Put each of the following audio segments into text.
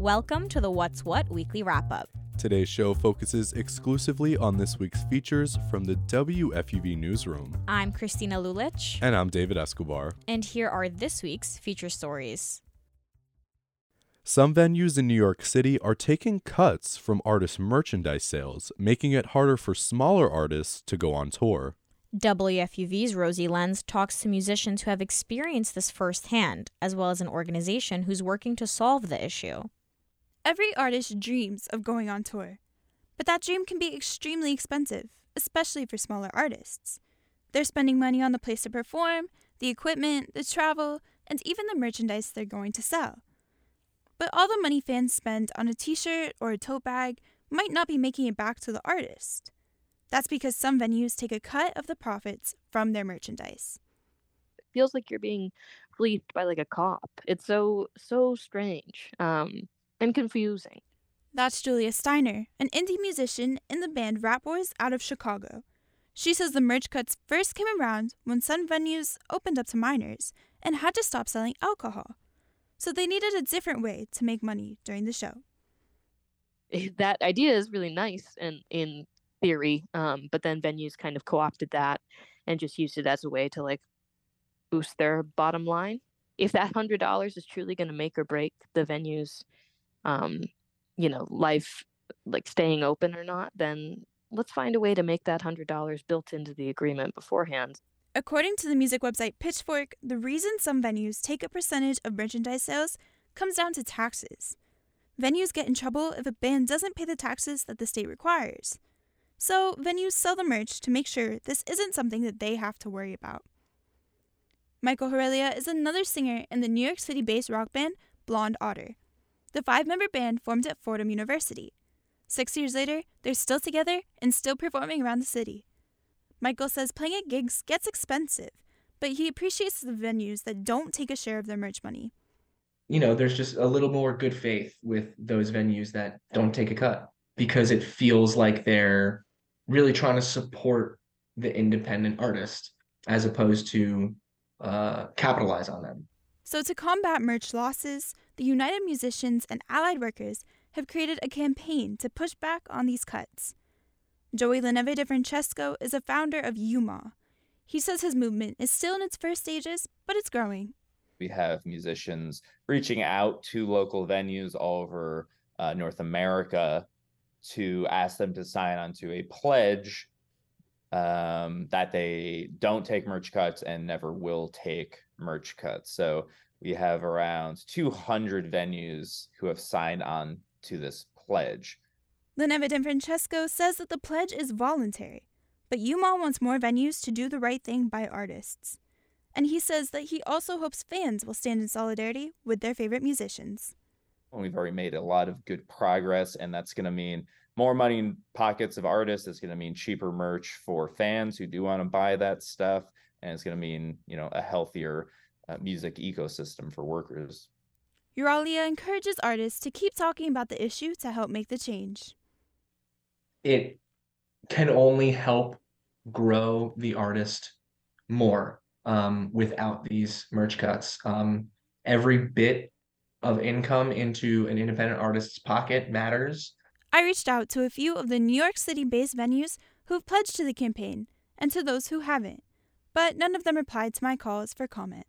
Welcome to the What's What Weekly Wrap Up. Today's show focuses exclusively on this week's features from the WFUV newsroom. I'm Christina Lulich. And I'm David Escobar. And here are this week's feature stories. Some venues in New York City are taking cuts from artist merchandise sales, making it harder for smaller artists to go on tour. WFUV's Rosie Lenz talks to musicians who have experienced this firsthand, as well as an organization who's working to solve the issue. Every artist dreams of going on tour, but that dream can be extremely expensive, especially for smaller artists. They're spending money on the place to perform, the equipment, the travel, and even the merchandise they're going to sell. But all the money fans spend on a t shirt or a tote bag might not be making it back to the artist. That's because some venues take a cut of the profits from their merchandise. It feels like you're being fleeced by like a cop. It's so so strange um, and confusing. That's Julia Steiner, an indie musician in the band Ratboys out of Chicago. She says the merch cuts first came around when some venues opened up to minors and had to stop selling alcohol. So they needed a different way to make money during the show. That idea is really nice and in theory. Um, but then venues kind of co-opted that and just used it as a way to like boost their bottom line. If that hundred dollars is truly going to make or break the venue's, um, you know, life, like staying open or not, then let's find a way to make that hundred dollars built into the agreement beforehand. According to the music website Pitchfork, the reason some venues take a percentage of merchandise sales comes down to taxes. Venues get in trouble if a band doesn't pay the taxes that the state requires. So venues sell the merch to make sure this isn't something that they have to worry about. Michael Herelia is another singer in the New York City based rock band Blonde Otter. The five member band formed at Fordham University. Six years later, they're still together and still performing around the city. Michael says playing at gigs gets expensive, but he appreciates the venues that don't take a share of their merch money. You know, there's just a little more good faith with those venues that don't take a cut because it feels like they're really trying to support the independent artist as opposed to uh, capitalize on them. So, to combat merch losses, the United Musicians and Allied Workers have created a campaign to push back on these cuts. Joey La Neve DeFrancesco is a founder of UMAW. He says his movement is still in its first stages, but it's growing. We have musicians reaching out to local venues all over uh, North America to ask them to sign onto a pledge um, that they don't take merch cuts and never will take merch cuts. So we have around 200 venues who have signed on to this pledge. La Neve Francesco says that the pledge is voluntary, but UMAW wants more venues to do the right thing by artists. And he says that he also hopes fans will stand in solidarity with their favorite musicians. We've already made a lot of good progress, and that's going to mean more money in pockets of artists. It's going to mean cheaper merch for fans who do want to buy that stuff, and it's going to mean you know a healthier music ecosystem for workers. Euralia encourages artists to keep talking about the issue to help make the change. It can only help grow the artist more um, without these merch cuts. Um, every bit of income into an independent artist's pocket matters. I reached out to a few of the New York City based venues who have pledged to the campaign and to those who haven't, but none of them replied to my calls for comment.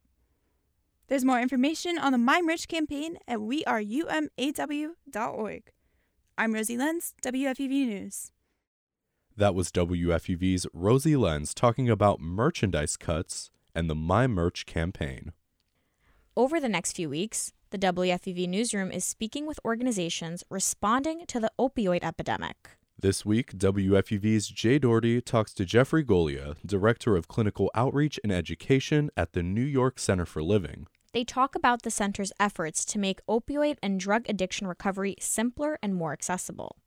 There's more information on the My Merch campaign at weareumaw.org. I'm Rosie Lenz, WFUV News. That was WFUV's Rosie Lenz talking about merchandise cuts and the My Merch campaign. Over the next few weeks, the WFUV newsroom is speaking with organizations responding to the opioid epidemic. This week, WFUV's Jay Doherty talks to Jeffrey Golia, Director of Clinical Outreach and Education at the New York Center for Living. They talk about the center's efforts to make opioid and drug addiction recovery simpler and more accessible.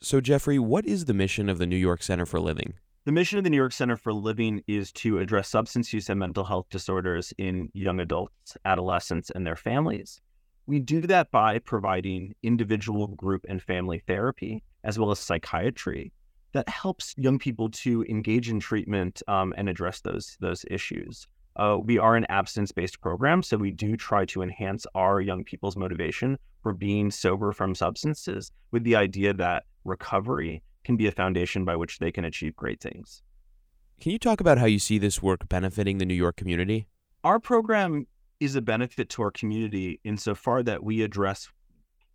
So, Jeffrey, what is the mission of the New York Center for Living? The mission of the New York Center for Living is to address substance use and mental health disorders in young adults, adolescents, and their families. We do that by providing individual, group, and family therapy, as well as psychiatry, that helps young people to engage in treatment um, and address those those issues. Uh, we are an abstinence based program, so we do try to enhance our young people's motivation for being sober from substances with the idea that recovery can be a foundation by which they can achieve great things. Can you talk about how you see this work benefiting the New York community? Our program is a benefit to our community insofar that we address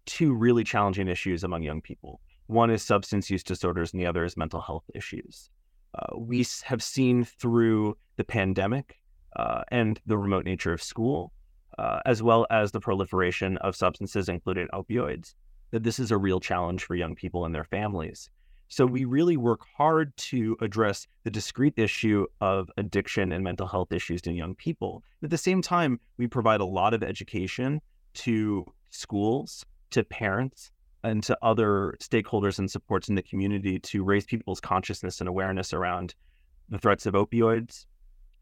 two really challenging issues among young people. One is substance use disorders, and the other is mental health issues. Uh, we have seen through the pandemic uh, and the remote nature of school, uh, as well as the proliferation of substances, including opioids, that this is a real challenge for young people and their families. So we really work hard to address the discrete issue of addiction and mental health issues in young people. At the same time, we provide a lot of education to schools, to parents, and to other stakeholders and supports in the community to raise people's consciousness and awareness around the threats of opioids,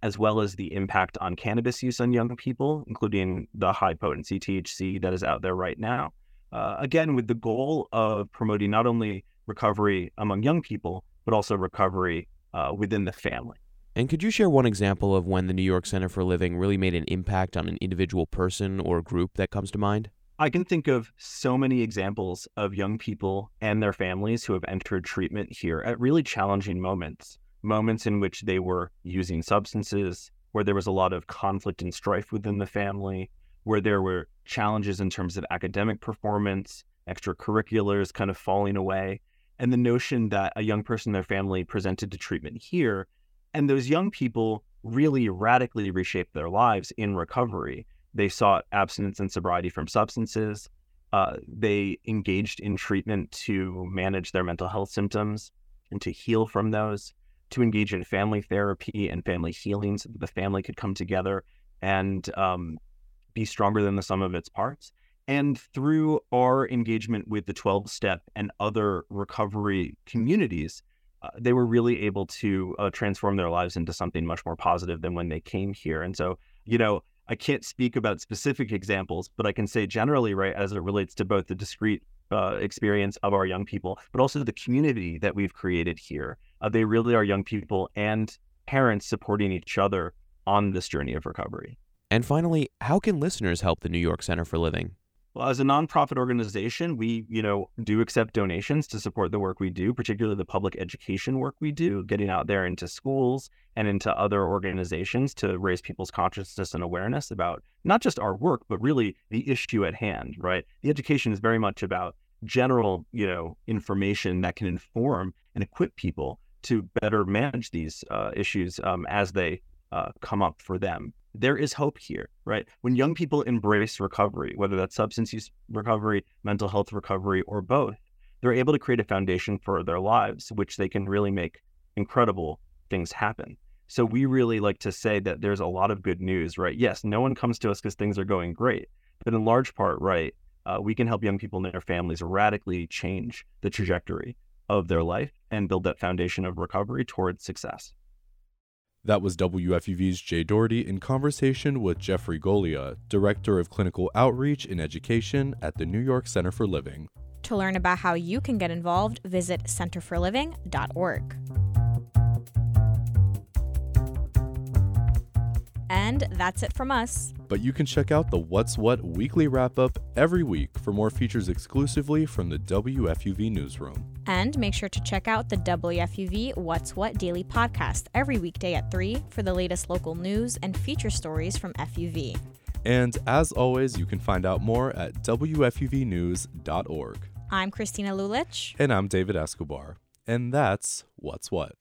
as well as the impact on cannabis use on young people, including the high potency THC that is out there right now. Uh, again, with the goal of promoting not only recovery among young people, but also recovery uh, within the family. And could you share one example of when the New York Center for Living really made an impact on an individual person or group that comes to mind? I can think of so many examples of young people and their families who have entered treatment here at really challenging moments, moments in which they were using substances, where there was a lot of conflict and strife within the family, where there were challenges in terms of academic performance, extracurriculars kind of falling away and the notion that a young person in their family presented to treatment here, and those young people really radically reshaped their lives in recovery. They sought abstinence and sobriety from substances. Uh, they engaged in treatment to manage their mental health symptoms and to heal from those, to engage in family therapy and family healing so that the family could come together and um, be stronger than the sum of its parts. And through our engagement with the 12 step and other recovery communities, uh, they were really able to uh, transform their lives into something much more positive than when they came here. And so, you know, I can't speak about specific examples, but I can say generally, right, as it relates to both the discrete uh, experience of our young people, but also the community that we've created here. Uh, they really are young people and parents supporting each other on this journey of recovery. And finally, how can listeners help the New York Center for Living? Well, as a nonprofit organization, we, you know, do accept donations to support the work we do, particularly the public education work we do, getting out there into schools and into other organizations to raise people's consciousness and awareness about not just our work, but really the issue at hand, right? The education is very much about general, you know, information that can inform and equip people to better manage these uh, issues um, as they uh, come up for them there is hope here, right? When young people embrace recovery, whether that's substance use recovery, mental health recovery, or both, they're able to create a foundation for their lives, which they can really make incredible things happen. So we really like to say that there's a lot of good news, right? Yes, no one comes to us because things are going great, but in large part, right, uh, we can help young people and their families radically change the trajectory of their life and build that foundation of recovery towards success. That was WFUV's Jay Doherty in conversation with Jeffrey Golia, Director of Clinical Outreach and Education at the New York Center for Living. To learn about how you can get involved, visit centerforliving.org. And that's it from us. But you can check out the What's What weekly wrap up every week for more features exclusively from the WFUV newsroom. And make sure to check out the WFUV What's What daily podcast every weekday at 3 for the latest local news and feature stories from FUV. And as always, you can find out more at WFUVnews.org. I'm Christina Lulich. And I'm David Escobar. And that's What's What.